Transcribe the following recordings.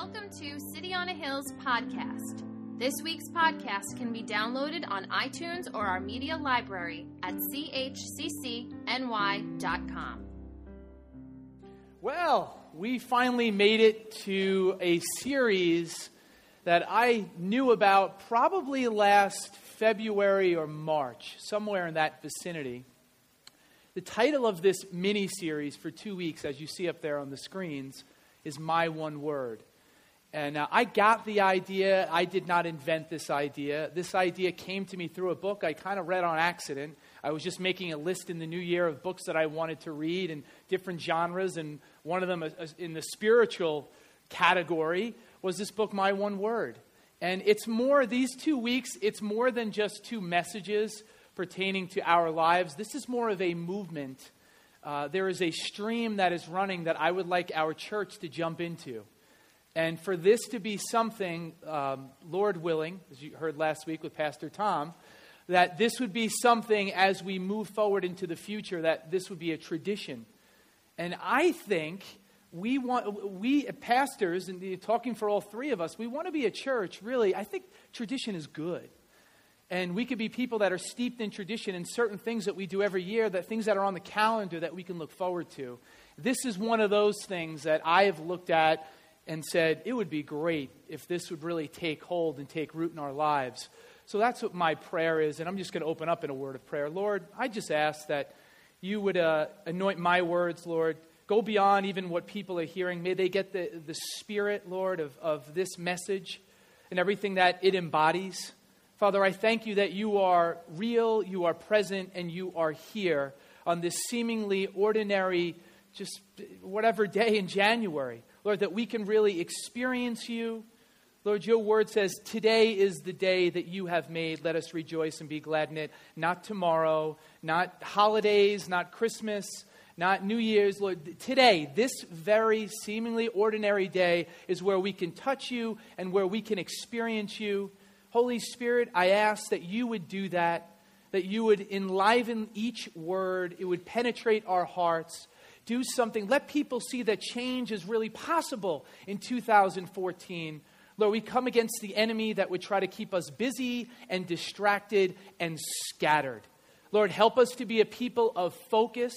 Welcome to City on a Hill's podcast. This week's podcast can be downloaded on iTunes or our media library at chccny.com. Well, we finally made it to a series that I knew about probably last February or March, somewhere in that vicinity. The title of this mini series for two weeks, as you see up there on the screens, is My One Word. And uh, I got the idea. I did not invent this idea. This idea came to me through a book I kind of read on accident. I was just making a list in the new year of books that I wanted to read and different genres, and one of them uh, in the spiritual category was this book, My One Word. And it's more, these two weeks, it's more than just two messages pertaining to our lives. This is more of a movement. Uh, there is a stream that is running that I would like our church to jump into. And for this to be something, um, Lord willing, as you heard last week with Pastor Tom, that this would be something as we move forward into the future, that this would be a tradition. And I think we want, we pastors, and talking for all three of us, we want to be a church, really, I think tradition is good. And we could be people that are steeped in tradition and certain things that we do every year, that things that are on the calendar that we can look forward to. This is one of those things that I have looked at and said, it would be great if this would really take hold and take root in our lives. So that's what my prayer is. And I'm just going to open up in a word of prayer. Lord, I just ask that you would uh, anoint my words, Lord. Go beyond even what people are hearing. May they get the, the spirit, Lord, of, of this message and everything that it embodies. Father, I thank you that you are real, you are present, and you are here on this seemingly ordinary, just whatever day in January. Lord, that we can really experience you. Lord, your word says, Today is the day that you have made. Let us rejoice and be glad in it. Not tomorrow, not holidays, not Christmas, not New Year's. Lord, today, this very seemingly ordinary day, is where we can touch you and where we can experience you. Holy Spirit, I ask that you would do that, that you would enliven each word, it would penetrate our hearts. Do something. Let people see that change is really possible in 2014. Lord, we come against the enemy that would try to keep us busy and distracted and scattered. Lord, help us to be a people of focus.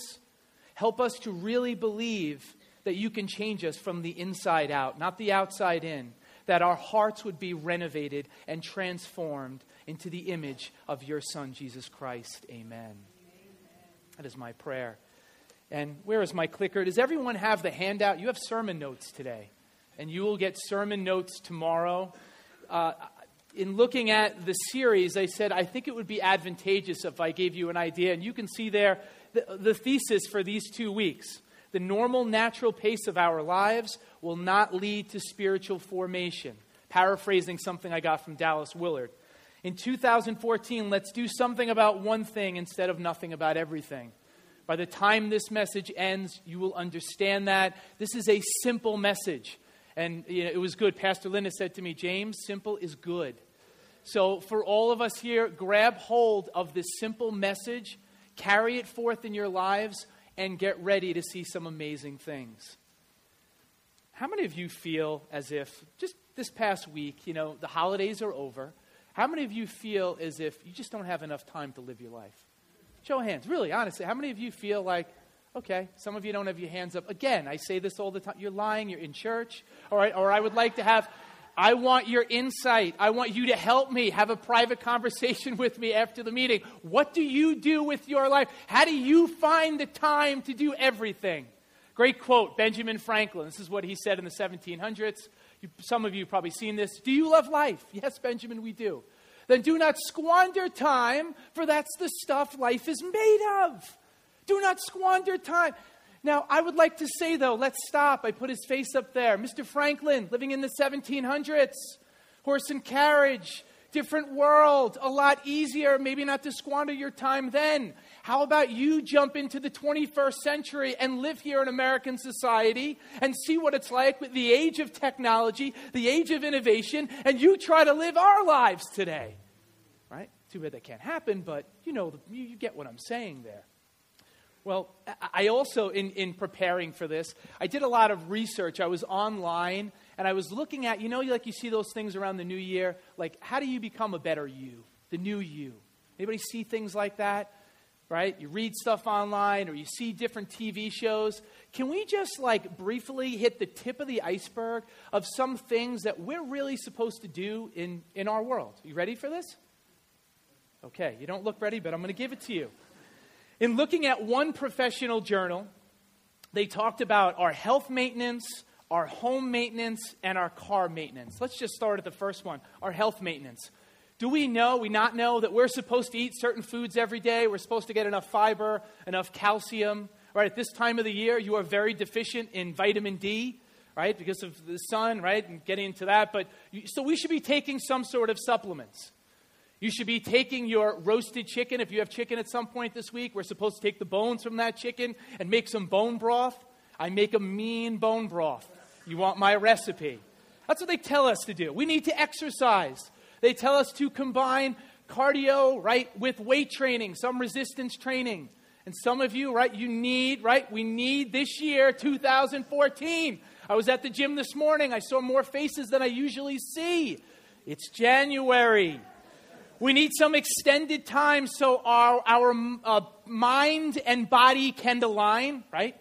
Help us to really believe that you can change us from the inside out, not the outside in that our hearts would be renovated and transformed into the image of your Son, Jesus Christ. Amen. Amen. That is my prayer. And where is my clicker? Does everyone have the handout? You have sermon notes today, and you will get sermon notes tomorrow. Uh, in looking at the series, I said, I think it would be advantageous if I gave you an idea. And you can see there the, the thesis for these two weeks. The normal, natural pace of our lives will not lead to spiritual formation. Paraphrasing something I got from Dallas Willard. In 2014, let's do something about one thing instead of nothing about everything. By the time this message ends, you will understand that. This is a simple message. And you know, it was good. Pastor Linda said to me, James, simple is good. So, for all of us here, grab hold of this simple message, carry it forth in your lives, and get ready to see some amazing things. How many of you feel as if, just this past week, you know, the holidays are over? How many of you feel as if you just don't have enough time to live your life? Show of hands, really, honestly. How many of you feel like, okay, some of you don't have your hands up? Again, I say this all the time. You're lying, you're in church. All right, or I would like to have, I want your insight. I want you to help me have a private conversation with me after the meeting. What do you do with your life? How do you find the time to do everything? Great quote, Benjamin Franklin. This is what he said in the 1700s. You, some of you probably seen this. Do you love life? Yes, Benjamin, we do. Then do not squander time, for that's the stuff life is made of. Do not squander time. Now, I would like to say, though, let's stop. I put his face up there. Mr. Franklin, living in the 1700s, horse and carriage, different world, a lot easier, maybe not to squander your time then. How about you jump into the 21st century and live here in American society and see what it's like with the age of technology, the age of innovation, and you try to live our lives today? Right? Too bad that can't happen, but you know, you get what I'm saying there. Well, I also, in, in preparing for this, I did a lot of research. I was online and I was looking at, you know, like you see those things around the new year, like how do you become a better you, the new you? Anybody see things like that? Right? You read stuff online or you see different TV shows. Can we just like briefly hit the tip of the iceberg of some things that we're really supposed to do in, in our world? You ready for this? Okay, you don't look ready, but I'm going to give it to you. In looking at one professional journal, they talked about our health maintenance, our home maintenance, and our car maintenance. Let's just start at the first one our health maintenance. Do we know, we not know, that we're supposed to eat certain foods every day? We're supposed to get enough fiber, enough calcium. Right, at this time of the year, you are very deficient in vitamin D, right, because of the sun, right, and getting into that. But so we should be taking some sort of supplements. You should be taking your roasted chicken. If you have chicken at some point this week, we're supposed to take the bones from that chicken and make some bone broth. I make a mean bone broth. You want my recipe? That's what they tell us to do. We need to exercise. They tell us to combine cardio, right, with weight training, some resistance training. And some of you, right, you need, right, we need this year, 2014. I was at the gym this morning. I saw more faces than I usually see. It's January. We need some extended time so our, our uh, mind and body can align, right?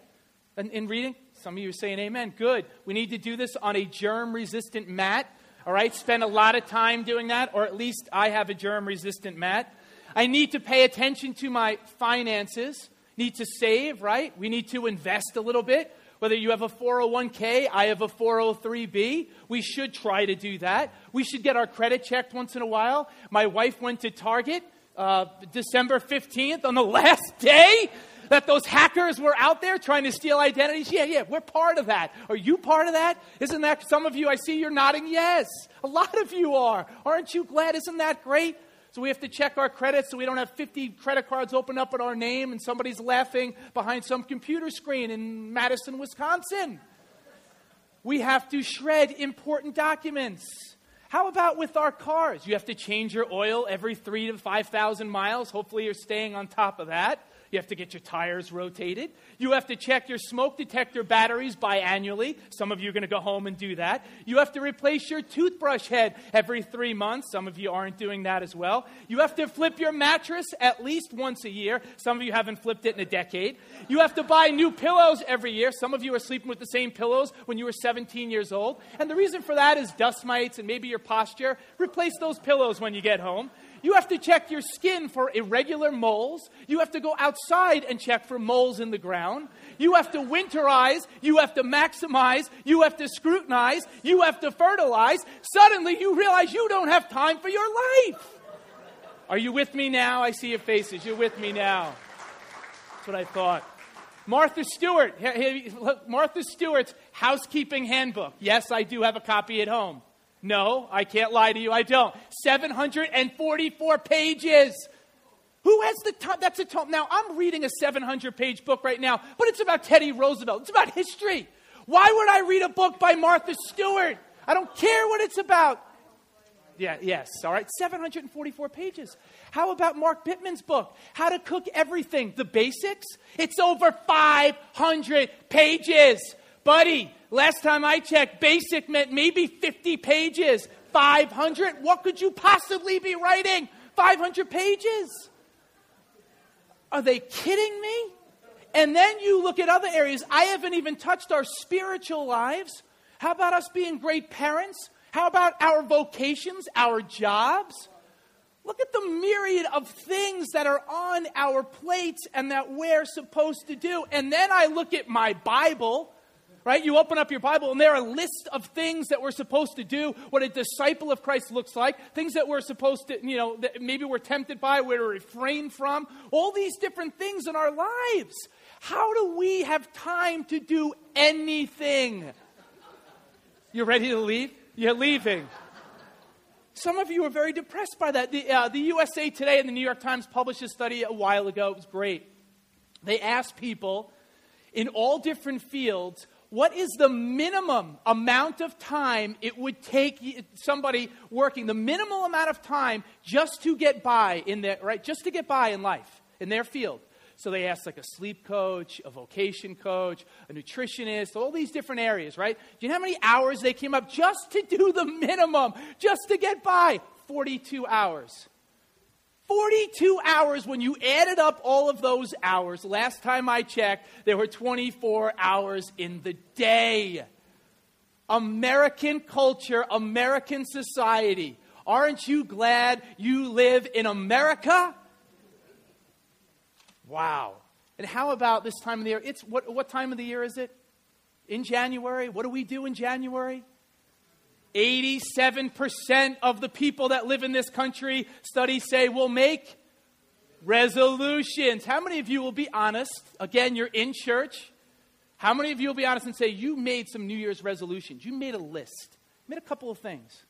In, in reading, some of you are saying amen. Good. We need to do this on a germ resistant mat. All right, spend a lot of time doing that, or at least I have a germ resistant mat. I need to pay attention to my finances, need to save, right? We need to invest a little bit. Whether you have a 401k, I have a 403b, we should try to do that. We should get our credit checked once in a while. My wife went to Target uh, December 15th on the last day that those hackers were out there trying to steal identities? Yeah, yeah, we're part of that. Are you part of that? Isn't that some of you? I see you're nodding yes. A lot of you are. Aren't you glad? Isn't that great? So we have to check our credits so we don't have 50 credit cards open up in our name and somebody's laughing behind some computer screen in Madison, Wisconsin. We have to shred important documents. How about with our cars? You have to change your oil every three to 5,000 miles. Hopefully, you're staying on top of that. You have to get your tires rotated. You have to check your smoke detector batteries biannually. Some of you are going to go home and do that. You have to replace your toothbrush head every three months. Some of you aren't doing that as well. You have to flip your mattress at least once a year. Some of you haven't flipped it in a decade. You have to buy new pillows every year. Some of you are sleeping with the same pillows when you were 17 years old. And the reason for that is dust mites and maybe your posture. Replace those pillows when you get home. You have to check your skin for irregular moles. You have to go outside and check for moles in the ground. You have to winterize. You have to maximize. You have to scrutinize. You have to fertilize. Suddenly you realize you don't have time for your life. Are you with me now? I see your faces. You're with me now. That's what I thought. Martha Stewart, Martha Stewart's housekeeping handbook. Yes, I do have a copy at home. No, I can't lie to you, I don't. 744 pages. Who has the time? That's a tome. Now, I'm reading a 700 page book right now, but it's about Teddy Roosevelt. It's about history. Why would I read a book by Martha Stewart? I don't care what it's about. Yeah, yes, all right. 744 pages. How about Mark Bittman's book, How to Cook Everything, The Basics? It's over 500 pages. Buddy, last time I checked, basic meant maybe 50 pages. 500? What could you possibly be writing? 500 pages? Are they kidding me? And then you look at other areas. I haven't even touched our spiritual lives. How about us being great parents? How about our vocations, our jobs? Look at the myriad of things that are on our plates and that we're supposed to do. And then I look at my Bible right? You open up your Bible and there are a list of things that we're supposed to do, what a disciple of Christ looks like, things that we're supposed to, you know, that maybe we're tempted by, we're to refrain from, all these different things in our lives. How do we have time to do anything? You're ready to leave? You're leaving. Some of you are very depressed by that. The, uh, the USA Today and the New York Times published a study a while ago. It was great. They asked people in all different fields what is the minimum amount of time it would take somebody working, the minimal amount of time just to get by in their, right, just to get by in life, in their field. So they asked like a sleep coach, a vocation coach, a nutritionist, all these different areas, right? Do you know how many hours they came up just to do the minimum, just to get by? 42 hours. 42 hours when you added up all of those hours. Last time I checked, there were 24 hours in the day. American culture, American society. Aren't you glad you live in America? Wow. And how about this time of the year? It's what, what time of the year is it? In January? What do we do in January? 87% of the people that live in this country, studies say, will make resolutions. How many of you will be honest? Again, you're in church. How many of you will be honest and say, you made some New Year's resolutions? You made a list. You made a couple of things.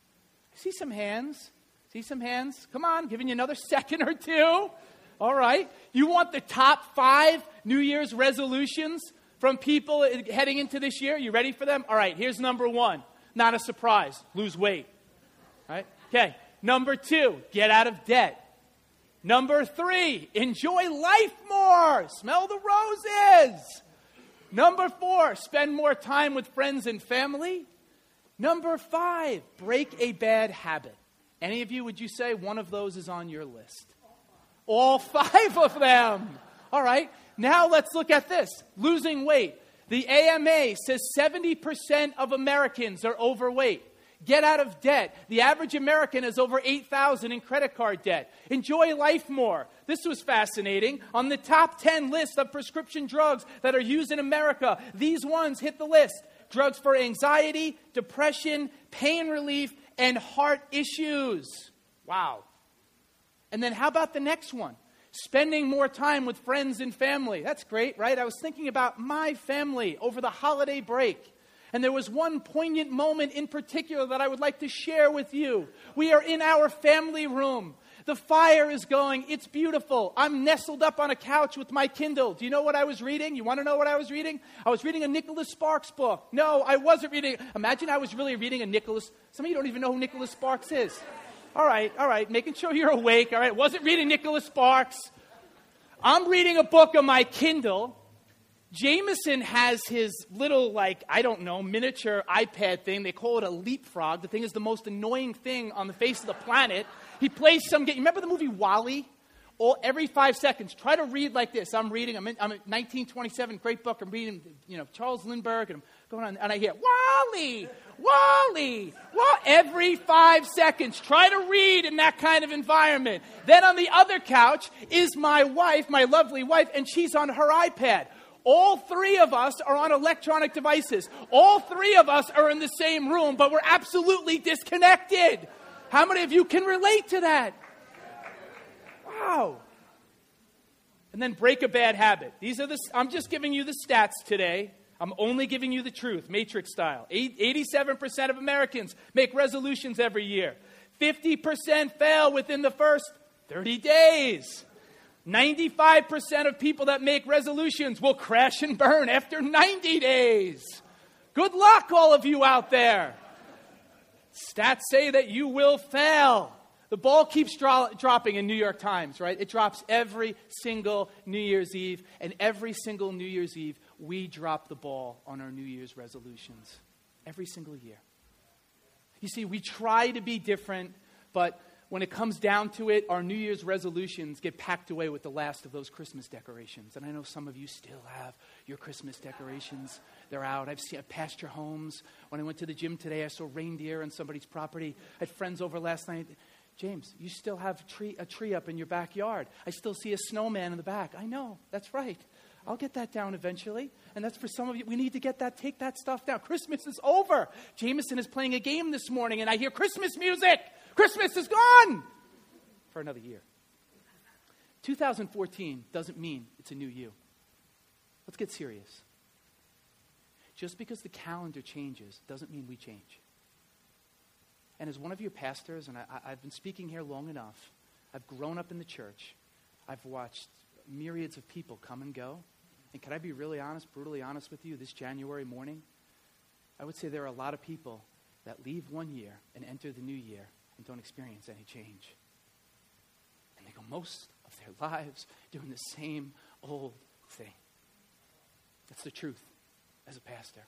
see some hands. See some hands? Come on, giving you another second or two. All right. You want the top five New Year's resolutions from people heading into this year? You ready for them? All right, here's number one not a surprise. Lose weight. Right? Okay. Number two, get out of debt. Number three, enjoy life more. Smell the roses. Number four, spend more time with friends and family. Number five, break a bad habit. Any of you, would you say one of those is on your list? All five of them. All right. Now let's look at this losing weight. The AMA says 70% of Americans are overweight. Get out of debt. The average American is over 8,000 in credit card debt. Enjoy life more. This was fascinating. On the top 10 list of prescription drugs that are used in America, these ones hit the list. Drugs for anxiety, depression, pain relief, and heart issues. Wow. And then how about the next one? Spending more time with friends and family. That's great, right? I was thinking about my family over the holiday break. And there was one poignant moment in particular that I would like to share with you. We are in our family room. The fire is going. It's beautiful. I'm nestled up on a couch with my Kindle. Do you know what I was reading? You want to know what I was reading? I was reading a Nicholas Sparks book. No, I wasn't reading. Imagine I was really reading a Nicholas. Some of you don't even know who Nicholas Sparks is. All right, all right, making sure you're awake. All right, wasn't reading Nicholas Sparks. I'm reading a book on my Kindle. Jameson has his little, like, I don't know, miniature iPad thing. They call it a leapfrog. The thing is the most annoying thing on the face of the planet. He plays some game. You remember the movie WALL-E? All, every five seconds, try to read like this. I'm reading, I'm in, I'm in 1927, great book. I'm reading, you know, Charles Lindbergh, and I'm going on, and I hear, Wally, Wally, WALL-E, Every five seconds, try to read in that kind of environment. Then on the other couch is my wife, my lovely wife, and she's on her iPad. All three of us are on electronic devices. All three of us are in the same room, but we're absolutely disconnected. How many of you can relate to that? Wow. And then break a bad habit. These are the, I'm just giving you the stats today. I'm only giving you the truth, matrix style. 87% of Americans make resolutions every year. 50% fail within the first 30 days. 95% of people that make resolutions will crash and burn after 90 days. Good luck, all of you out there. Stats say that you will fail. The ball keeps dro- dropping in New York Times, right? It drops every single New Year's Eve, and every single New Year's Eve, we drop the ball on our New Year's resolutions every single year. You see, we try to be different, but when it comes down to it, our New Year's resolutions get packed away with the last of those Christmas decorations. And I know some of you still have your Christmas decorations. They're out. I've seen I've passed your homes. When I went to the gym today, I saw reindeer on somebody's property. I had friends over last night. James, you still have a tree, a tree up in your backyard. I still see a snowman in the back. I know, that's right. I'll get that down eventually. And that's for some of you. We need to get that, take that stuff down. Christmas is over. Jameson is playing a game this morning, and I hear Christmas music. Christmas is gone for another year. 2014 doesn't mean it's a new you. Let's get serious. Just because the calendar changes doesn't mean we change. And as one of your pastors, and I, have been speaking here long enough, I've grown up in the church. I've watched myriads of people come and go. And can I be really honest, brutally honest with you, this January morning? I would say there are a lot of people that leave one year and enter the new year and don't experience any change. And they go most of their lives doing the same old thing. That's the truth as a pastor.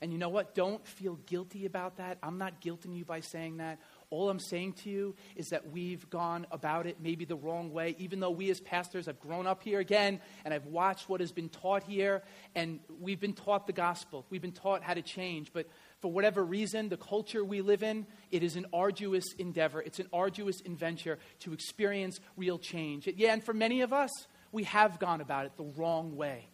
And you know what? Don't feel guilty about that. I'm not guilting you by saying that. All I'm saying to you is that we've gone about it maybe the wrong way, even though we as pastors have grown up here again and I've watched what has been taught here, and we've been taught the gospel. We've been taught how to change. But for whatever reason, the culture we live in, it is an arduous endeavor. It's an arduous adventure to experience real change. Yeah, and for many of us, we have gone about it the wrong way.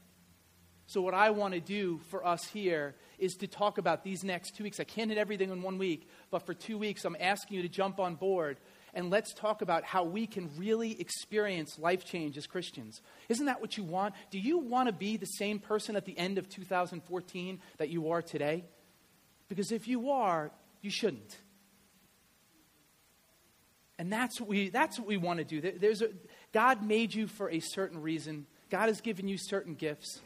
So, what I want to do for us here is to talk about these next two weeks. I can't hit everything in one week, but for two weeks, I'm asking you to jump on board and let's talk about how we can really experience life change as Christians. Isn't that what you want? Do you want to be the same person at the end of 2014 that you are today? Because if you are, you shouldn't. And that's what we, that's what we want to do. There's a, God made you for a certain reason, God has given you certain gifts.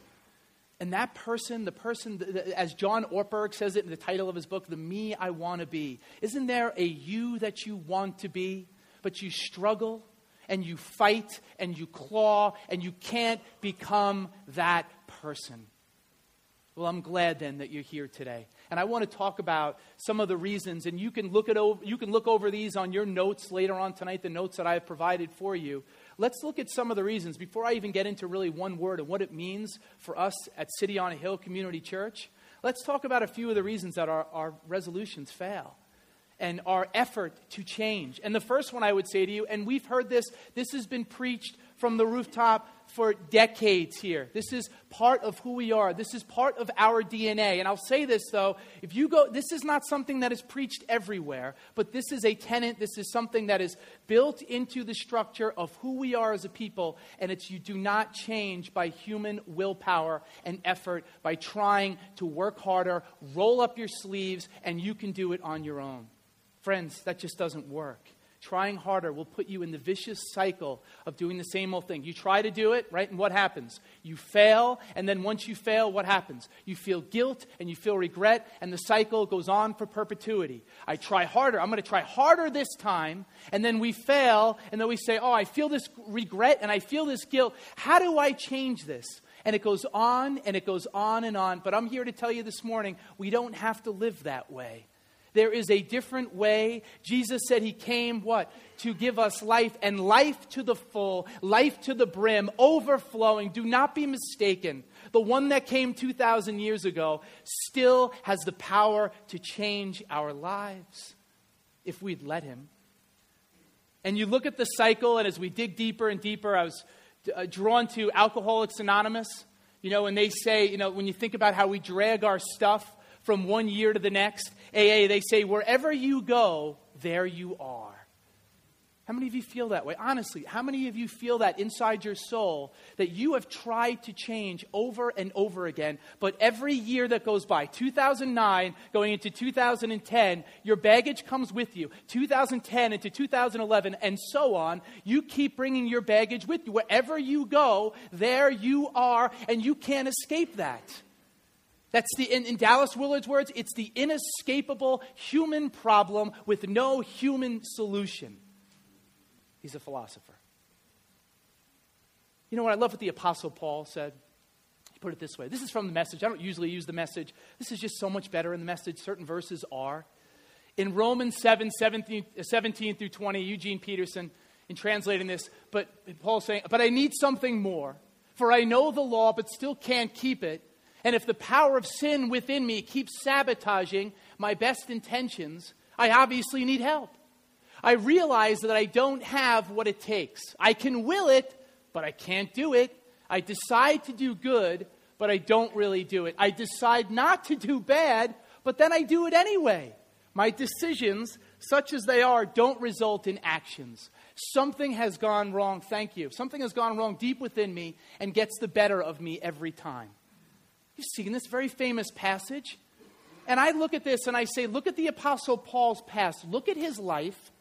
And that person, the person, as John Ortberg says it in the title of his book, The Me I Want to Be, isn't there a you that you want to be, but you struggle and you fight and you claw and you can't become that person? Well, I'm glad then that you're here today. And I want to talk about some of the reasons, and you can look, it over, you can look over these on your notes later on tonight, the notes that I have provided for you. Let's look at some of the reasons before I even get into really one word and what it means for us at City on a Hill Community Church. Let's talk about a few of the reasons that our, our resolutions fail and our effort to change. And the first one I would say to you, and we've heard this, this has been preached from the rooftop for decades here. This is part of who we are. This is part of our DNA. And I'll say this though, if you go, this is not something that is preached everywhere, but this is a tenet. This is something that is built into the structure of who we are as a people. And it's you do not change by human willpower and effort, by trying to work harder, roll up your sleeves, and you can do it on your own. Friends, that just doesn't work trying harder will put you in the vicious cycle of doing the same old thing. You try to do it, right? And what happens? You fail, and then once you fail, what happens? You feel guilt and you feel regret, and the cycle goes on for perpetuity. I try harder. I'm going to try harder this time, and then we fail, and then we say, Oh, I feel this regret and I feel this guilt. How do I change this? And it goes on and it goes on and on. But I'm here to tell you this morning we don't have to live that way. There is a different way. Jesus said he came, what? To give us life and life to the full, life to the brim, overflowing. Do not be mistaken. The one that came 2,000 years ago still has the power to change our lives if we'd let him. And you look at the cycle, and as we dig deeper and deeper, I was uh, drawn to Alcoholics Anonymous. You know, when they say, you know, when you think about how we drag our stuff from one year to the next. AA, they say, wherever you go, there you are. How many of you feel that way? Honestly, how many of you feel that inside your soul that you have tried to change over and over again, but every year that goes by, 2009 going into 2010, your baggage comes with you, 2010 into 2011, and so on. You keep bringing your baggage with you. Wherever you go, there you are, and you can't escape that. That's the, in, in, Dallas Willard's words, it's the inescapable human problem with no human solution. He's a philosopher. You know what? I love what the Apostle Paul said. He put it this way. This is from the message. I don't usually use the message. This is just so much better in the message. Certain verses are. In Romans 7 17, uh, 17 through 20, Eugene Peterson, in translating this, but Paul's saying, But I need something more, for I know the law, but still can't keep it. And if the power of sin within me keeps sabotaging my best intentions, I obviously need help. I realize that I don't have what it takes. I can will it, but I can't do it. I decide to do good, but I don't really do it. I decide not to do bad, but then I do it anyway. My decisions, such as they are, don't result in actions. Something has gone wrong, thank you. Something has gone wrong deep within me and gets the better of me every time. You've seen this very famous passage. And I look at this and I say, look at the Apostle Paul's past. Look at his life.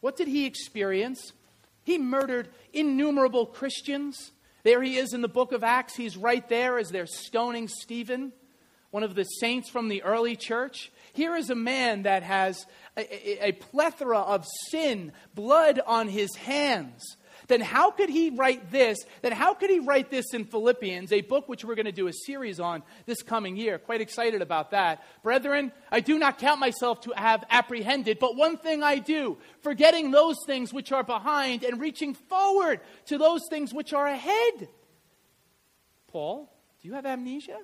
What did he experience? He murdered innumerable Christians. There he is in the book of Acts. He's right there as they're stoning Stephen, one of the saints from the early church. Here is a man that has a, a, a plethora of sin, blood on his hands then how could he write this? Then how could he write this in Philippians, a book which we're going to do a series on this coming year? Quite excited about that. Brethren, I do not count myself to have apprehended, but one thing I do, forgetting those things which are behind and reaching forward to those things which are ahead. Paul, do you have amnesia?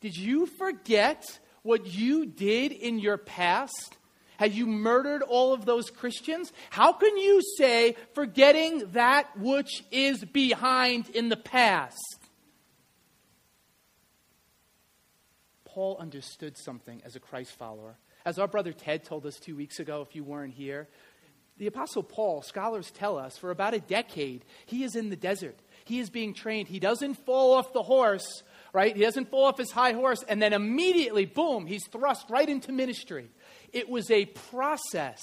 Did you forget what you did in your past? Have you murdered all of those Christians? How can you say, forgetting that which is behind in the past? Paul understood something as a Christ follower. As our brother Ted told us two weeks ago, if you weren't here, the Apostle Paul, scholars tell us, for about a decade, he is in the desert. He is being trained. He doesn't fall off the horse, right? He doesn't fall off his high horse and then immediately, boom, he's thrust right into ministry. It was a process,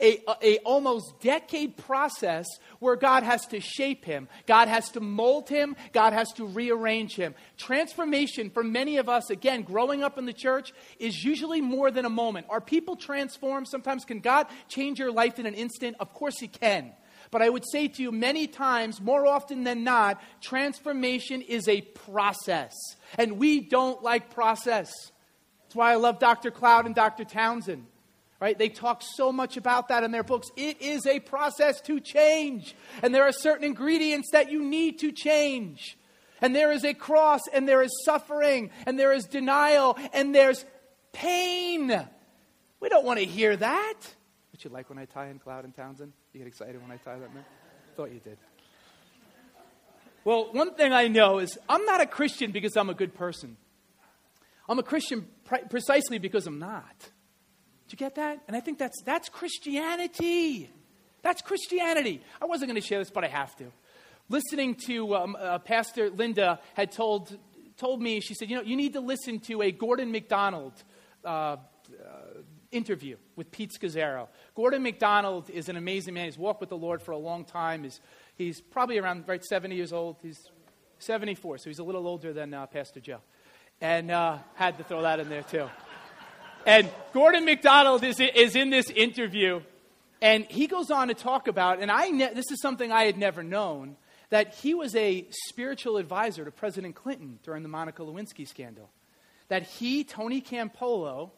a, a, almost decade process where God has to shape him, God has to mold him, God has to rearrange him. Transformation for many of us, again, growing up in the church, is usually more than a moment. Are people transformed? Sometimes can God change your life in an instant? Of course He can. But I would say to you many times, more often than not, transformation is a process. And we don't like process. That's why I love Dr. Cloud and Dr. Townsend. Right? They talk so much about that in their books. It is a process to change. And there are certain ingredients that you need to change. And there is a cross, and there is suffering, and there is denial, and there's pain. We don't want to hear that. What you like when I tie in Cloud and Townsend? You get excited when I tie that, man? Thought you did. Well, one thing I know is I'm not a Christian because I'm a good person. I'm a Christian precisely because I'm not. Do you get that? And I think that's, that's Christianity. That's Christianity. I wasn't going to share this, but I have to. Listening to um, uh, Pastor Linda had told, told me, she said, you know, you need to listen to a Gordon MacDonald uh, uh, interview with Pete Scazzero. Gordon MacDonald is an amazing man. He's walked with the Lord for a long time. He's, he's probably around right 70 years old. He's 74, so he's a little older than uh, Pastor Joe and uh, had to throw that in there too. And Gordon MacDonald is, is in this interview, and he goes on to talk about, and I ne- this is something I had never known, that he was a spiritual advisor to President Clinton during the Monica Lewinsky scandal. That he, Tony Campolo,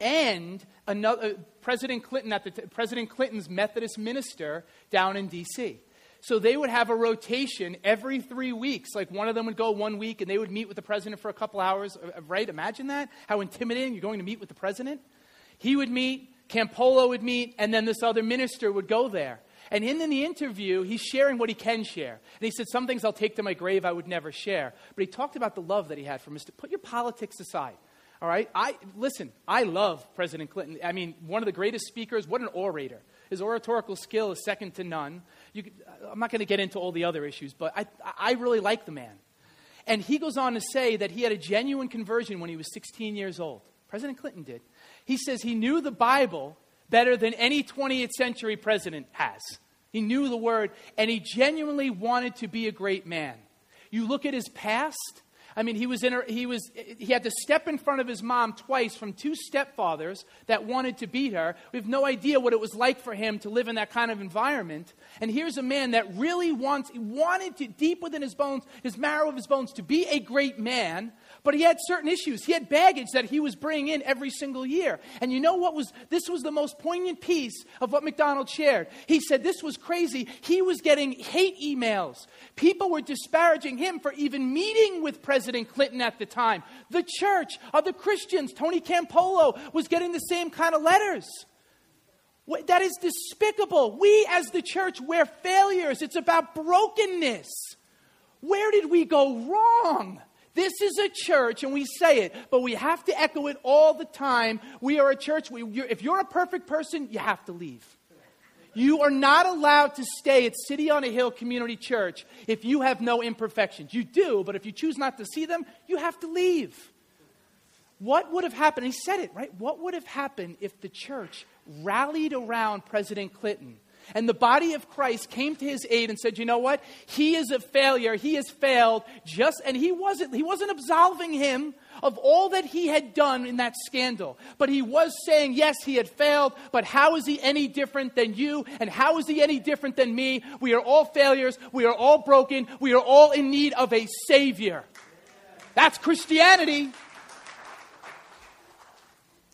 and another, uh, President Clinton at the t- President Clinton's Methodist minister down in D.C. So they would have a rotation every three weeks. Like one of them would go one week and they would meet with the president for a couple hours, uh, uh, right? Imagine that. How intimidating. You're going to meet with the president. He would meet, Campolo would meet, and then this other minister would go there. And in, in the interview, he's sharing what he can share. And he said, Some things I'll take to my grave I would never share. But he talked about the love that he had for Mr. Put your politics aside. All right? I, listen, I love President Clinton. I mean, one of the greatest speakers, what an orator. His oratorical skill is second to none. Could, uh, I'm not going to get into all the other issues, but I, I really like the man. And he goes on to say that he had a genuine conversion when he was 16 years old. President Clinton did. He says he knew the Bible better than any 20th century president has. He knew the word, and he genuinely wanted to be a great man. You look at his past, I mean, he was in he was he had to step in front of his mom twice from two stepfathers that wanted to beat her. We have no idea what it was like for him to live in that kind of environment. And here's a man that really wants wanted to deep within his bones, his marrow of his bones, to be a great man, but he had certain issues. He had baggage that he was bringing in every single year. And you know what was, this was the most poignant piece of what MacDonald shared. He said this was crazy. He was getting hate emails. People were disparaging him for even meeting with President Clinton at the time. The church, other Christians, Tony Campolo was getting the same kind of letters. That is despicable. We as the church, we're failures. It's about brokenness. Where did we go wrong? This is a church, and we say it, but we have to echo it all the time. We are a church. We, you're, if you're a perfect person, you have to leave. You are not allowed to stay at City on a Hill Community Church if you have no imperfections. You do, but if you choose not to see them, you have to leave. What would have happened? He said it, right? What would have happened if the church rallied around President Clinton And the body of Christ came to his aid and said, "You know what? He is a failure. He has failed." Just and he wasn't he wasn't absolving him of all that he had done in that scandal. But he was saying, "Yes, he had failed, but how is he any different than you? And how is he any different than me? We are all failures. We are all broken. We are all in need of a savior." That's Christianity.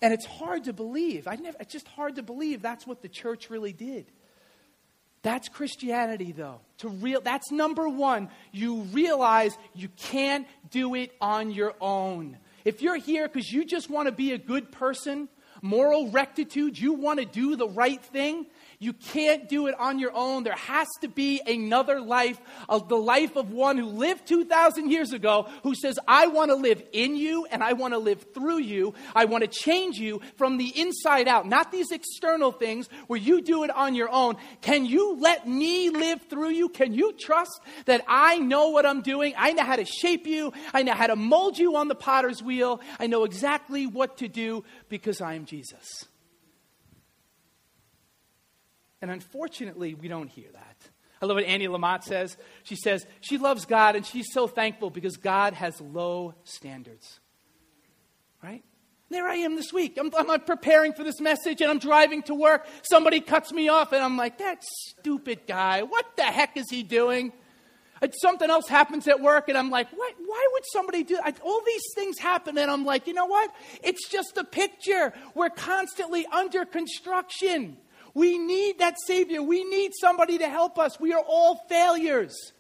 And it's hard to believe. I never, it's just hard to believe that's what the church really did. That's Christianity, though. To real, that's number one. You realize you can't do it on your own. If you're here because you just want to be a good person, moral rectitude, you want to do the right thing, you can't do it on your own. There has to be another life, of the life of one who lived 2,000 years ago, who says, I want to live in you and I want to live through you. I want to change you from the inside out, not these external things where you do it on your own. Can you let me live through you? Can you trust that I know what I'm doing? I know how to shape you. I know how to mold you on the potter's wheel. I know exactly what to do because I am Jesus. And unfortunately, we don't hear that. I love what Annie Lamott says. She says she loves God and she's so thankful because God has low standards. Right? There I am this week. I'm, I'm, preparing for this message and I'm driving to work. Somebody cuts me off and I'm like, that stupid guy, what the heck is he doing? And something else happens at work and I'm like, what? Why would somebody do that? All these things happen and I'm like, you know what? It's just a picture. We're constantly under construction. We need that Savior. We need somebody to help us. We are all failures.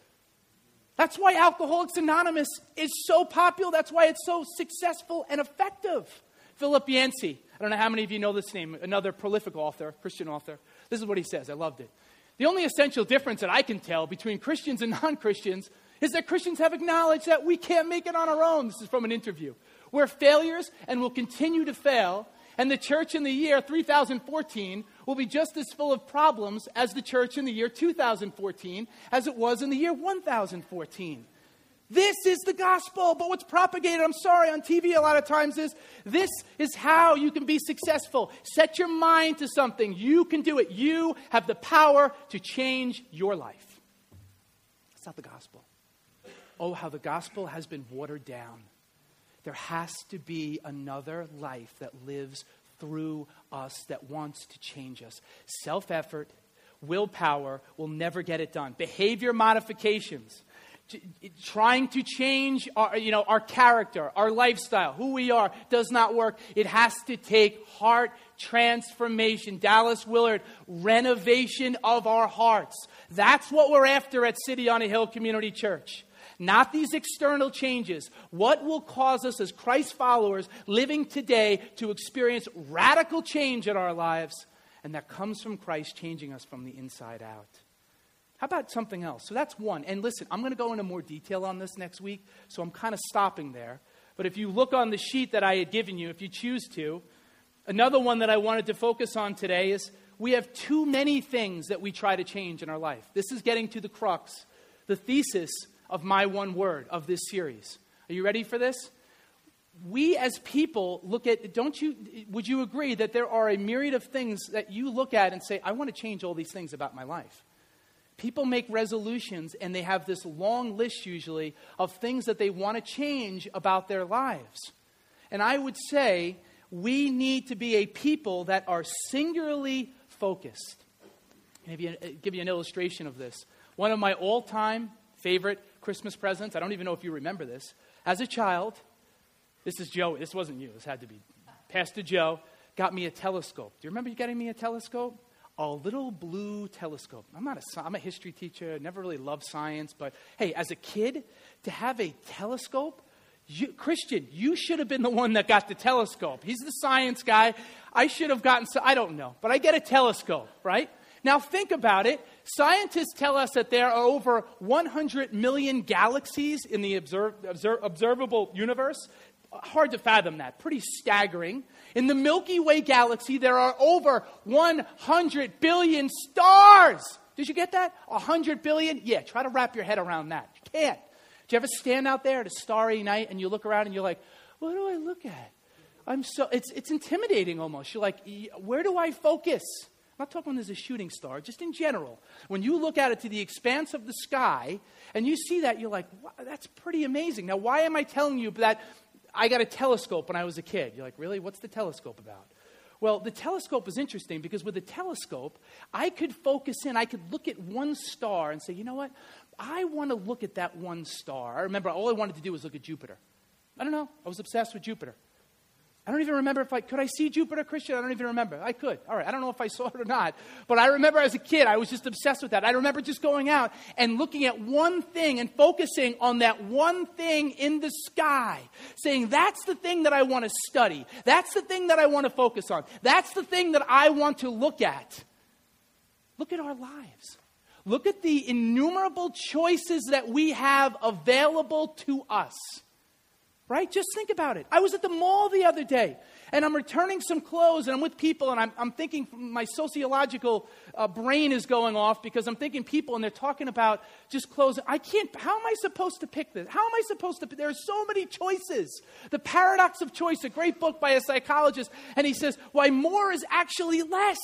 That's why Alcoholics Anonymous is so popular. That's why it's so successful and effective. Philip Yancey, I don't know how many of you know this name, another prolific author, Christian author. This is what he says. I loved it. The only essential difference that I can tell between Christians and non Christians is that Christians have acknowledged that we can't make it on our own. This is from an interview. We're failures and will continue to fail. And the church in the year 3014 will be just as full of problems as the church in the year 2014 as it was in the year 1014. This is the gospel, but what's propagated, I'm sorry, on TV a lot of times is this is how you can be successful. Set your mind to something. You can do it. You have the power to change your life. It's not the gospel. Oh, how the gospel has been watered down. There has to be another life that lives through us that wants to change us. Self effort, willpower will never get it done. Behavior modifications, trying to change our, you know, our character, our lifestyle, who we are, does not work. It has to take heart transformation. Dallas Willard, renovation of our hearts. That's what we're after at City on a Hill Community Church not these external changes. What will cause us as Christ followers living today to experience radical change in our lives? And that comes from Christ changing us from the inside out. How about something else? So that's one. And listen, I'm going to go into more detail on this next week, so I'm kind of stopping there. But if you look on the sheet that I had given you, if you choose to, another one that I wanted to focus on today is we have too many things that we try to change in our life. This is getting to the crux, the thesis of my one word of this series. Are you ready for this? We as people look at, don't you, would you agree that there are a myriad of things that you look at and say, I want to change all these things about my life? People make resolutions and they have this long list usually of things that they want to change about their lives. And I would say we need to be a people that are singularly focused. I'll give you uh, an illustration of this. One of my all time favorite Christmas presents. I don't even know if you remember this. As a child, this is Joe. This wasn't you. This had to be Pastor Joe. Got me a telescope. Do you remember you getting me a telescope? A little blue telescope. I'm not a. I'm a history teacher. Never really loved science, but hey, as a kid, to have a telescope, you, Christian, you should have been the one that got the telescope. He's the science guy. I should have gotten. I don't know, but I get a telescope, right? Now think about it. Scientists tell us that there are over 100 million galaxies in the observ- observ- observable universe. Hard to fathom that. Pretty staggering. In the Milky Way galaxy, there are over 100 billion stars. Did you get that? 100 billion? Yeah, try to wrap your head around that. You can't. Do you ever stand out there at a starry night and you look around and you're like, what do I look at? I'm so, it's, it's intimidating almost. You're like, where do I focus? I'm not talking there's a shooting star, just in general. When you look out it to the expanse of the sky and you see that, you're like, wow, that's pretty amazing. Now, why am I telling you that I got a telescope when I was a kid? You're like, really? What's the telescope about? Well, the telescope is interesting because with a telescope, I could focus in, I could look at one star and say, you know what? I want to look at that one star. I remember all I wanted to do was look at Jupiter. I don't know. I was obsessed with Jupiter. I don't even remember if I could I see Jupiter Christian. I don't even remember. I could. All right. I don't know if I saw it or not, but I remember as a kid I was just obsessed with that. I remember just going out and looking at one thing and focusing on that one thing in the sky, saying that's the thing that I want to study. That's the thing that I want to focus on. That's the thing that I want to look at. Look at our lives. Look at the innumerable choices that we have available to us right? Just think about it. I was at the mall the other day and I'm returning some clothes and I'm with people and I'm, I'm thinking my sociological uh, brain is going off because I'm thinking people and they're talking about just clothes. I can't, how am I supposed to pick this? How am I supposed to, there are so many choices. The Paradox of Choice, a great book by a psychologist, and he says, why more is actually less.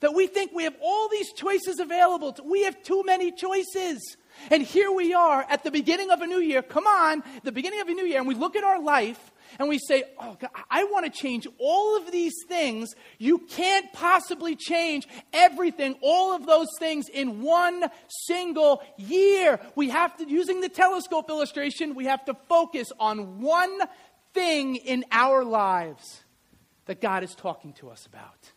That we think we have all these choices available. To, we have too many choices. And here we are at the beginning of a new year. Come on, the beginning of a new year, and we look at our life and we say, Oh, God, I want to change all of these things. You can't possibly change everything, all of those things in one single year. We have to, using the telescope illustration, we have to focus on one thing in our lives that God is talking to us about.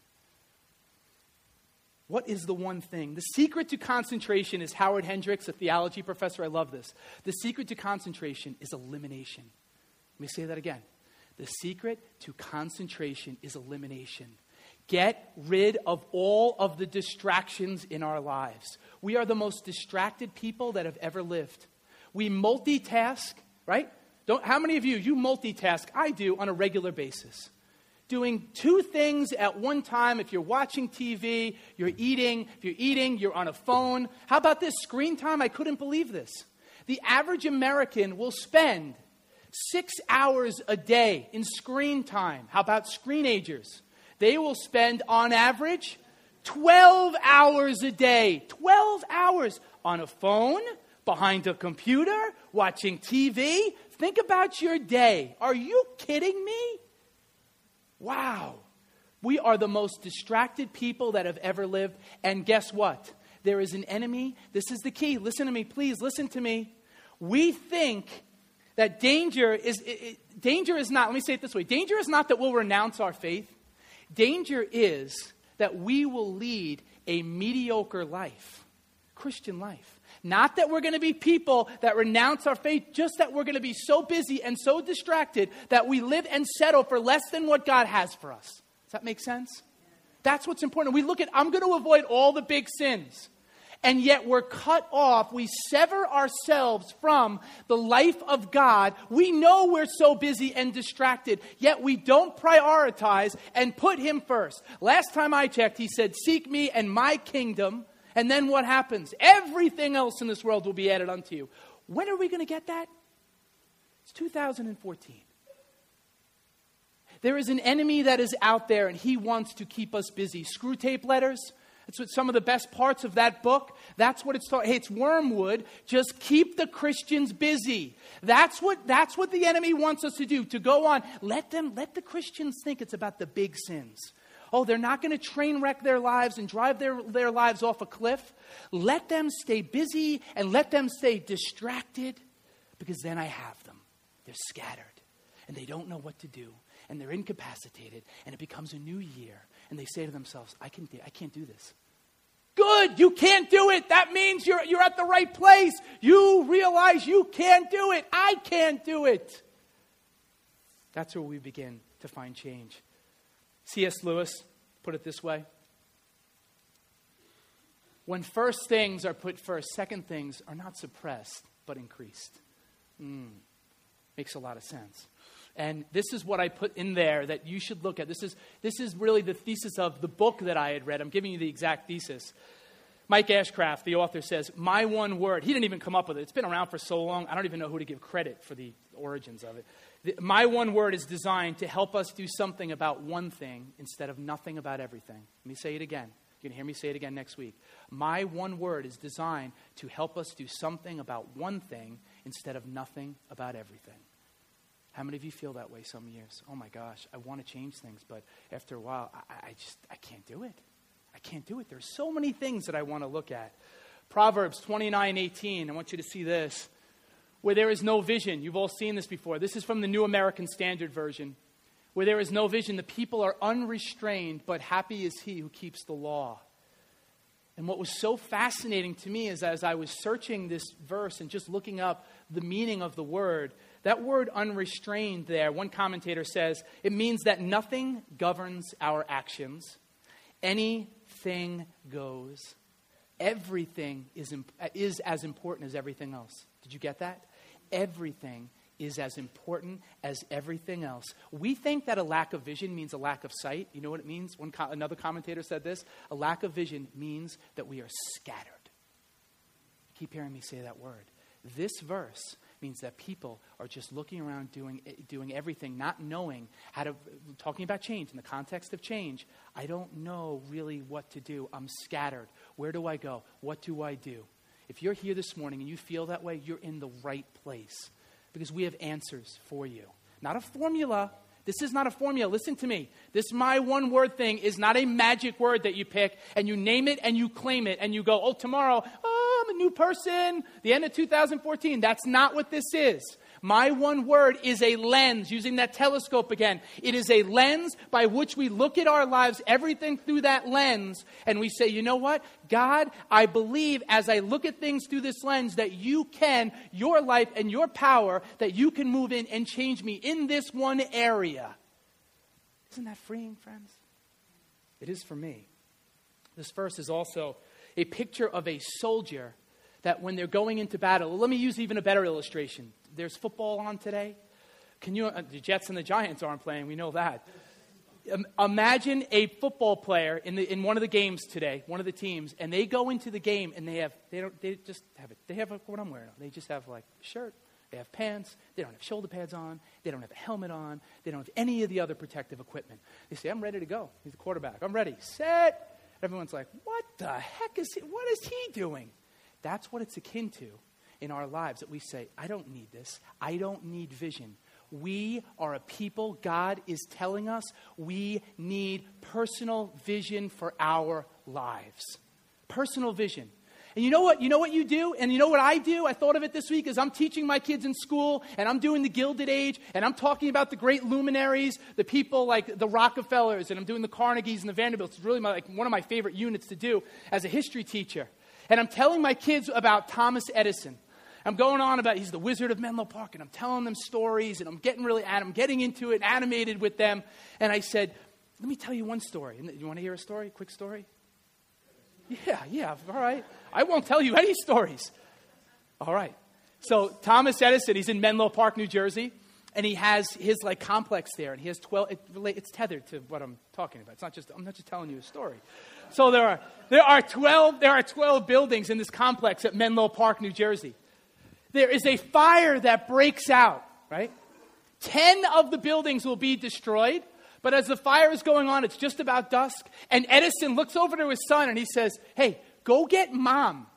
What is the one thing? The secret to concentration is Howard Hendricks, a theology professor. I love this. The secret to concentration is elimination. Let me say that again. The secret to concentration is elimination. Get rid of all of the distractions in our lives. We are the most distracted people that have ever lived. We multitask, right? Don't, how many of you, you multitask? I do on a regular basis doing two things at one time. If you're watching TV, you're eating. If you're eating, you're on a phone. How about this screen time? I couldn't believe this. The average American will spend six hours a day in screen time. How about screenagers? They will spend, on average, 12 hours a day. 12 hours on a phone, behind a computer, watching TV. Think about your day. Are you kidding me? Wow. We are the most distracted people that have ever lived. And guess what? There is an enemy. This is the key. Listen to me, please. Listen to me. We think that danger is it, it, danger is not. Let me say it this way. Danger is not that we'll renounce our faith. Danger is that we will lead a mediocre life, Christian life. Not that we're going to be people that renounce our faith, just that we're going to be so busy and so distracted that we live and settle for less than what God has for us. Does that make sense? That's what's important. We look at, I'm going to avoid all the big sins. And yet we're cut off. We sever ourselves from the life of God. We know we're so busy and distracted, yet we don't prioritize and put Him first. Last time I checked, He said, Seek me and my kingdom and then what happens? Everything else in this world will be added unto you. When are we going to get that? It's 2014. There is an enemy that is out there, and he wants to keep us busy. Screwtape letters. That's what some of the best parts of that book. That's what it's taught. Hey, it's wormwood. Just keep the Christians busy. That's what that's what the enemy wants us to do. To go on. Let them let the Christians think it's about the big sins oh, they're not going to train wreck their lives and drive their, their lives off a cliff. Let them stay busy and let them stay distracted because then I have them. They're scattered and they don't know what to do and they're incapacitated and it becomes a new year and they say to themselves, I, can, I can't do this. Good, you can't do it. That means you're, you're at the right place. You realize you can't do it. I can't do it. That's where we begin to find change. C.S. Lewis put it this way When first things are put first, second things are not suppressed, but increased. Mm, makes a lot of sense. And this is what I put in there that you should look at. This is, this is really the thesis of the book that I had read. I'm giving you the exact thesis. Mike Ashcraft, the author, says, My one word. He didn't even come up with it. It's been around for so long, I don't even know who to give credit for the origins of it. My one word is designed to help us do something about one thing instead of nothing about everything. Let me say it again. You're going to hear me say it again next week. My one word is designed to help us do something about one thing instead of nothing about everything. How many of you feel that way some years? Oh my gosh, I want to change things, but after a while, I, I just I can't do it. I can't do it. There's so many things that I want to look at. Proverbs 29 18, I want you to see this. Where there is no vision, you've all seen this before. This is from the New American Standard Version. Where there is no vision, the people are unrestrained, but happy is he who keeps the law. And what was so fascinating to me is as I was searching this verse and just looking up the meaning of the word, that word unrestrained there, one commentator says, it means that nothing governs our actions, anything goes. Everything is, is as important as everything else. Did you get that? Everything is as important as everything else. We think that a lack of vision means a lack of sight. You know what it means? One co- another commentator said this a lack of vision means that we are scattered. Keep hearing me say that word. This verse means that people are just looking around doing, eh, doing everything, not knowing how to, talking about change in the context of change. I don't know really what to do. I'm scattered. Where do I go? What do I do? If you're here this morning and you feel that way, you're in the right place because we have answers for you. Not a formula. This is not a formula. Listen to me. This my one word thing is not a magic word that you pick and you name it and you claim it and you go, oh, tomorrow, oh, I'm a new person. The end of 2014. That's not what this is. My one word is a lens, using that telescope again. It is a lens by which we look at our lives, everything through that lens, and we say, you know what? God, I believe as I look at things through this lens that you can, your life and your power, that you can move in and change me in this one area. Isn't that freeing, friends? It is for me. This verse is also a picture of a soldier that when they're going into battle, let me use even a better illustration there's football on today. Can you, uh, the Jets and the Giants aren't playing, we know that. Um, imagine a football player in, the, in one of the games today, one of the teams, and they go into the game and they have, they don't, they just have it, they have what I'm wearing. They just have like a shirt, they have pants, they don't have shoulder pads on, they don't have a helmet on, they don't have any of the other protective equipment. They say, I'm ready to go. He's the quarterback. I'm ready. Set. Everyone's like, what the heck is he, what is he doing? That's what it's akin to in our lives that we say, I don't need this. I don't need vision. We are a people, God is telling us we need personal vision for our lives. Personal vision. And you know what? You know what you do? And you know what I do? I thought of it this week as I'm teaching my kids in school and I'm doing the Gilded Age and I'm talking about the great luminaries, the people like the Rockefellers and I'm doing the Carnegies and the Vanderbilts. It's really my, like one of my favorite units to do as a history teacher. And I'm telling my kids about Thomas Edison. I'm going on about he's the wizard of Menlo Park, and I'm telling them stories, and I'm getting really, I'm getting into it, animated with them. And I said, let me tell you one story. You want to hear a story? Quick story? Yeah, yeah, all right. I won't tell you any stories. All right. So Thomas Edison, he's in Menlo Park, New Jersey, and he has his like complex there, and he has twelve. It, it's tethered to what I'm talking about. It's not just I'm not just telling you a story. So there are there are twelve there are twelve buildings in this complex at Menlo Park, New Jersey there is a fire that breaks out, right? Ten of the buildings will be destroyed. But as the fire is going on, it's just about dusk. And Edison looks over to his son and he says, Hey, go get mom.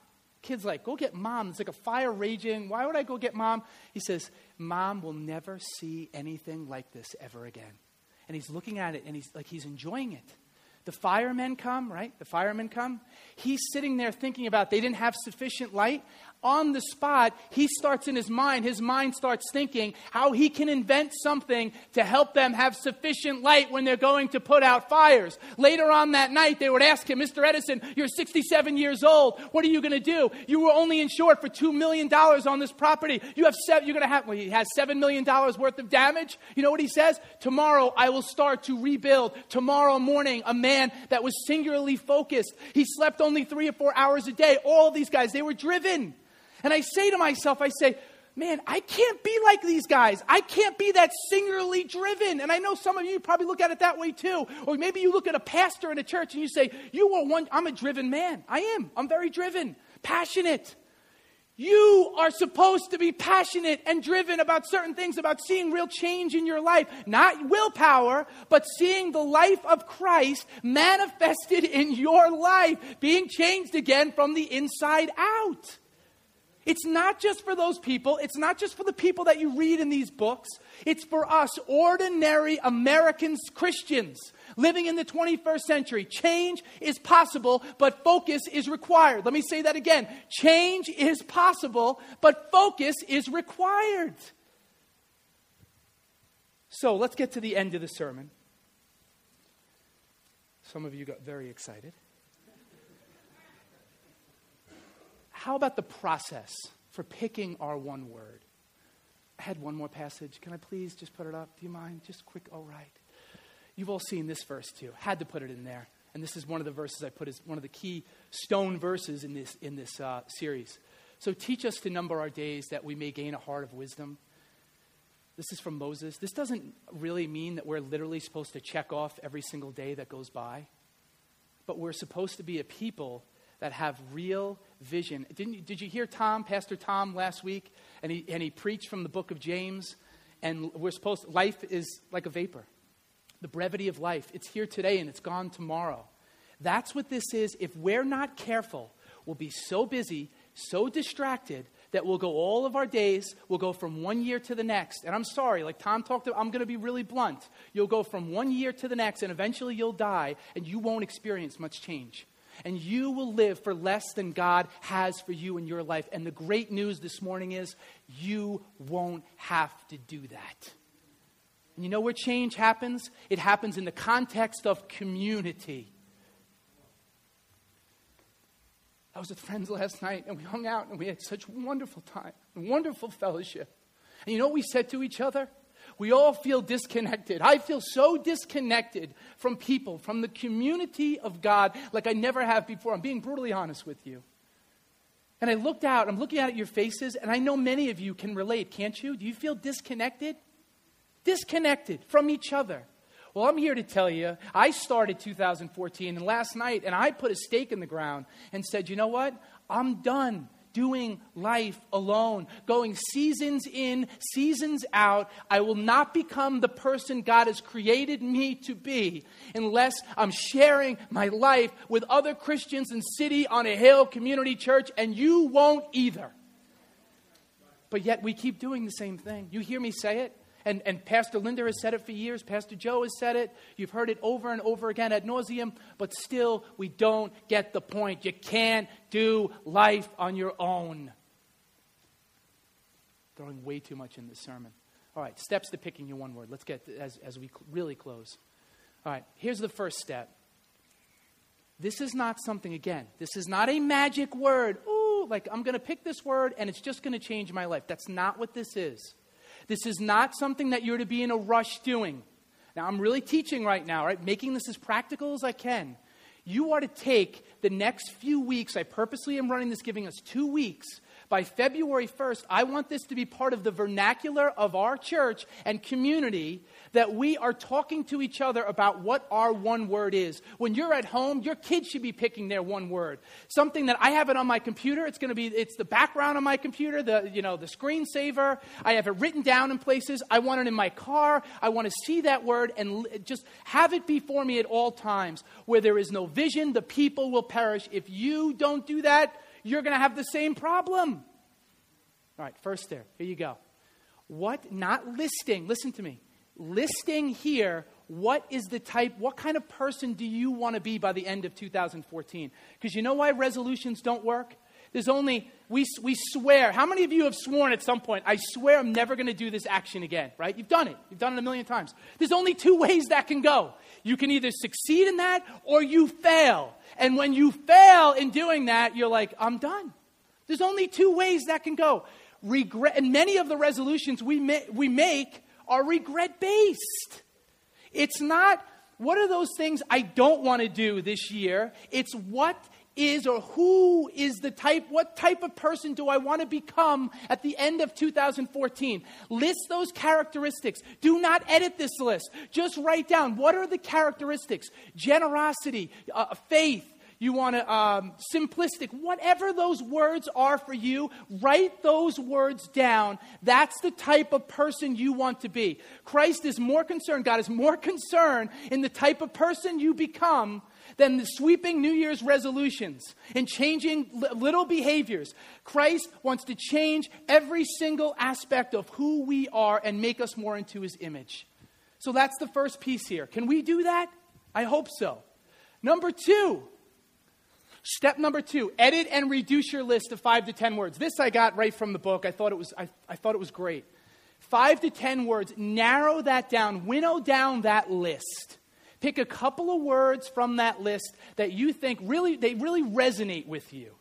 Kid's like, Go get mom. It's like a fire raging. Why would I go get mom? He says, Mom will never see anything like this ever again. And he's looking at it and he's like, he's enjoying it. The firemen come, right? The firemen come. He's sitting there thinking about they didn't have sufficient light on the spot, he starts in his mind, his mind starts thinking how he can invent something to help them have sufficient light when they're going to put out fires. Later on that night, they would ask him, Mr. Edison, you're 67 years old. What are you going to do? You were only insured for $2 million on this property. You have seven, you're going to have, well, he has $7 million worth of damage. You know what he says? Tomorrow I will start to rebuild. Tomorrow morning, a man that was singularly focused. He slept only three or four hours a day. All these guys, they were driven. And I say to myself, I say, man, I can't be like these guys. I can't be that singularly driven. And I know some of you probably look at it that way too. Or maybe you look at a pastor in a church and you say, you are one, I'm a driven man. I am. I'm very driven, passionate. You are supposed to be passionate and driven about certain things, about seeing real change in your life. Not willpower, but seeing the life of Christ manifested in your life, being changed again from the inside out. It's not just for those people, it's not just for the people that you read in these books. It's for us, ordinary Americans, Christians living in the 21st century. Change is possible, but focus is required. Let me say that again. Change is possible, but focus is required. So let's get to the end of the sermon. Some of you got very excited. How about the process for picking our one word? I had one more passage. Can I please just put it up? Do you mind? Just quick, all right. You've all seen this verse too. Had to put it in there. And this is one of the verses I put as one of the key stone verses in this, in this uh, series. So teach us to number our days that we may gain a heart of wisdom. This is from Moses. This doesn't really mean that we're literally supposed to check off every single day that goes by, but we're supposed to be a people that have real vision. Didn't, did you hear Tom, Pastor Tom, last week? And he, and he preached from the book of James. And we're supposed, life is like a vapor the brevity of life. It's here today and it's gone tomorrow. That's what this is. If we're not careful, we'll be so busy, so distracted that we'll go all of our days, we'll go from one year to the next. And I'm sorry, like Tom talked about, I'm going to be really blunt. You'll go from one year to the next, and eventually you'll die, and you won't experience much change. And you will live for less than God has for you in your life. And the great news this morning is you won't have to do that. And you know where change happens? It happens in the context of community. I was with friends last night and we hung out and we had such wonderful time wonderful fellowship. And you know what we said to each other? We all feel disconnected. I feel so disconnected from people, from the community of God, like I never have before. I'm being brutally honest with you. And I looked out, I'm looking out at your faces, and I know many of you can relate, can't you? Do you feel disconnected? disconnected from each other. Well, I'm here to tell you, I started 2014 and last night, and I put a stake in the ground and said, you know what? I'm done doing life alone, going seasons in, seasons out. I will not become the person God has created me to be unless I'm sharing my life with other Christians in City on a Hill Community Church, and you won't either. But yet we keep doing the same thing. You hear me say it? And, and Pastor Linda has said it for years. Pastor Joe has said it. You've heard it over and over again ad nauseum. But still, we don't get the point. You can't do life on your own. Throwing way too much in this sermon. All right, steps to picking your one word. Let's get as, as we really close. All right, here's the first step. This is not something, again, this is not a magic word. Ooh, like I'm going to pick this word and it's just going to change my life. That's not what this is. This is not something that you're to be in a rush doing. Now, I'm really teaching right now, right? Making this as practical as I can. You are to take the next few weeks. I purposely am running this, giving us two weeks by February 1st, I want this to be part of the vernacular of our church and community that we are talking to each other about what our one word is. When you're at home, your kids should be picking their one word. Something that I have it on my computer, it's going to be it's the background on my computer, the you know, the screensaver. I have it written down in places. I want it in my car. I want to see that word and just have it before me at all times. Where there is no vision, the people will perish. If you don't do that, you're going to have the same problem. All right, first there. Here you go. What, not listing, listen to me. Listing here, what is the type, what kind of person do you want to be by the end of 2014? Because you know why resolutions don't work? There's only, we, we swear. How many of you have sworn at some point, I swear I'm never going to do this action again, right? You've done it. You've done it a million times. There's only two ways that can go. You can either succeed in that or you fail. And when you fail in doing that, you're like, I'm done. There's only two ways that can go. Regret, and many of the resolutions we, ma- we make are regret based. It's not, what are those things I don't want to do this year? It's what is or who is the type, what type of person do I want to become at the end of 2014? List those characteristics. Do not edit this list. Just write down what are the characteristics generosity, uh, faith, You want to, um, simplistic, whatever those words are for you, write those words down. That's the type of person you want to be. Christ is more concerned, God is more concerned in the type of person you become than the sweeping New Year's resolutions and changing little behaviors. Christ wants to change every single aspect of who we are and make us more into his image. So that's the first piece here. Can we do that? I hope so. Number two, step number two, edit and reduce your list of five to ten words. This I got right from the book. I thought it was, I, I thought it was great. Five to ten words, narrow that down, winnow down that list. Pick a couple of words from that list that you think really they really resonate with you.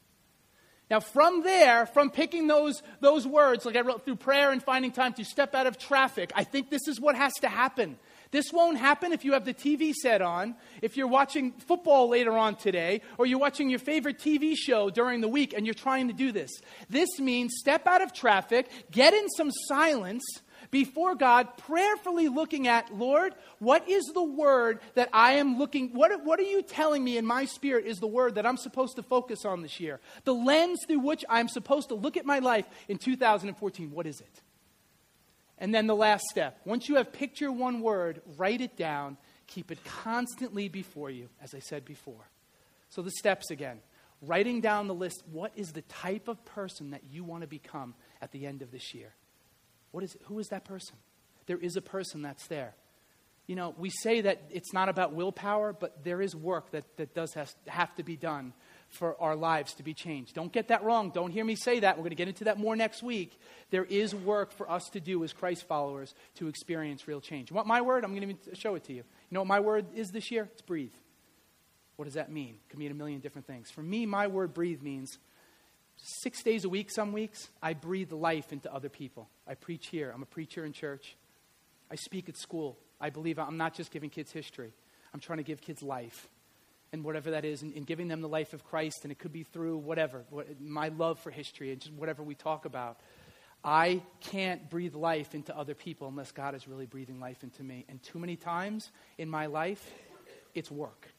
Now, from there, from picking those, those words, like I wrote through prayer and finding time to step out of traffic, I think this is what has to happen. This won't happen if you have the TV set on, if you're watching football later on today, or you're watching your favorite TV show during the week and you're trying to do this. This means step out of traffic, get in some silence, before God, prayerfully looking at, Lord, what is the word that I am looking, what, what are you telling me in my spirit is the word that I'm supposed to focus on this year? The lens through which I'm supposed to look at my life in 2014, what is it? And then the last step. Once you have picked your one word, write it down, keep it constantly before you, as I said before. So the steps again. Writing down the list, what is the type of person that you want to become at the end of this year? What is, who is that person? There is a person that's there. You know, we say that it's not about willpower, but there is work that, that does has, have to be done for our lives to be changed. Don't get that wrong. Don't hear me say that. We're going to get into that more next week. There is work for us to do as Christ followers to experience real change. You want my word? I'm going to show it to you. You know what my word is this year? It's breathe. What does that mean? It can mean a million different things. For me, my word breathe means six days a week, some weeks, I breathe life into other people. I preach here. I'm a preacher in church. I speak at school. I believe I'm not just giving kids history, I'm trying to give kids life. And whatever that is, and, and giving them the life of Christ, and it could be through whatever, what, my love for history, and just whatever we talk about. I can't breathe life into other people unless God is really breathing life into me. And too many times in my life, it's work.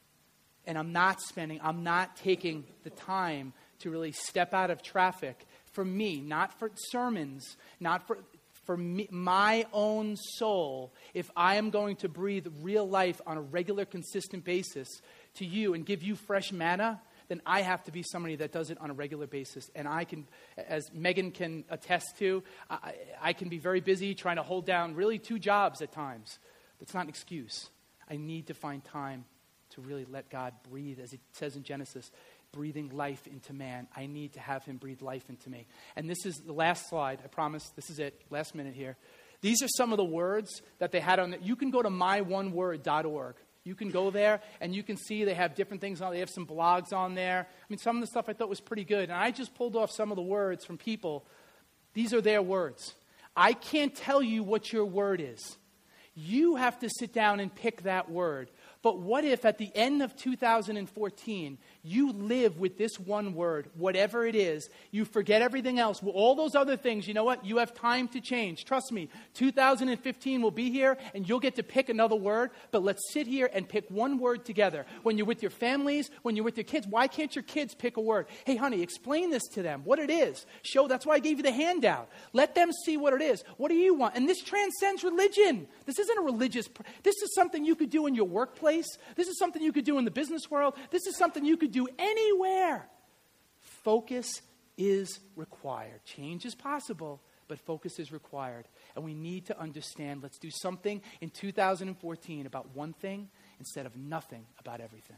And I'm not spending, I'm not taking the time to really step out of traffic for me, not for sermons, not for, for me, my own soul, if I am going to breathe real life on a regular, consistent basis to you and give you fresh manna, then I have to be somebody that does it on a regular basis. And I can, as Megan can attest to, I, I can be very busy trying to hold down really two jobs at times. But it's not an excuse. I need to find time to really let God breathe, as it says in Genesis breathing life into man. I need to have him breathe life into me. And this is the last slide. I promise. This is it. Last minute here. These are some of the words that they had on it. You can go to myoneWord.org. You can go there and you can see they have different things on. They have some blogs on there. I mean, some of the stuff I thought was pretty good. And I just pulled off some of the words from people. These are their words. I can't tell you what your word is. You have to sit down and pick that word. But what if at the end of 2014, you live with this one word, whatever it is, you forget everything else, all those other things, you know what? You have time to change. Trust me, 2015 will be here and you'll get to pick another word, but let's sit here and pick one word together. When you're with your families, when you're with your kids, why can't your kids pick a word? Hey, honey, explain this to them, what it is. Show, that's why I gave you the handout. Let them see what it is. What do you want? And this transcends religion. This isn't a religious, this is something you could do in your workplace. This is something you could do in the business world. This is something you could do anywhere. Focus is required. Change is possible, but focus is required. And we need to understand let's do something in 2014 about one thing instead of nothing about everything.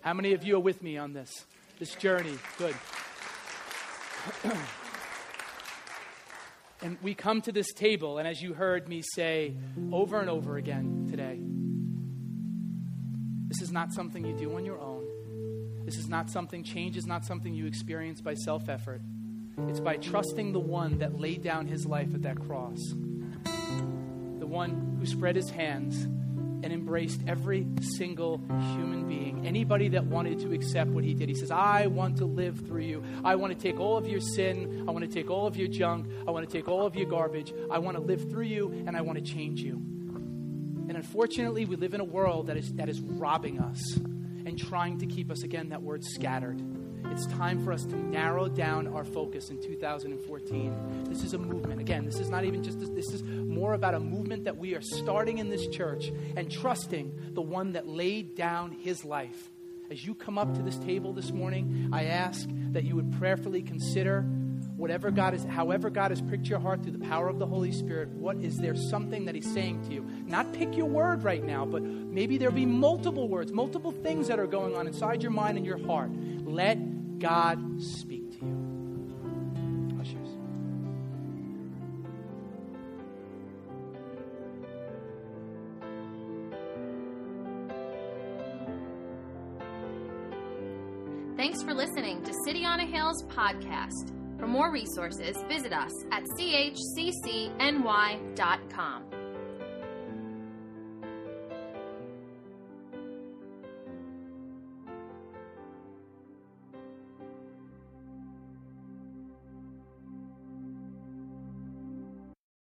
How many of you are with me on this, this journey? Good. and we come to this table, and as you heard me say over and over again today, this is not something you do on your own. This is not something, change is not something you experience by self effort. It's by trusting the one that laid down his life at that cross, the one who spread his hands and embraced every single human being. Anybody that wanted to accept what he did. He says, I want to live through you. I want to take all of your sin. I want to take all of your junk. I want to take all of your garbage. I want to live through you and I want to change you. And unfortunately, we live in a world that is, that is robbing us. And trying to keep us, again, that word scattered. It's time for us to narrow down our focus in 2014. This is a movement. Again, this is not even just this, this is more about a movement that we are starting in this church and trusting the one that laid down his life. As you come up to this table this morning, I ask that you would prayerfully consider whatever God is, however God has pricked your heart through the power of the Holy Spirit, what is there something that He's saying to you? Not pick your word right now, but maybe there'll be multiple words, multiple things that are going on inside your mind and your heart. Let God speak to you. Thanks for listening to City on a Hill's podcast. For more resources, visit us at chccny.com.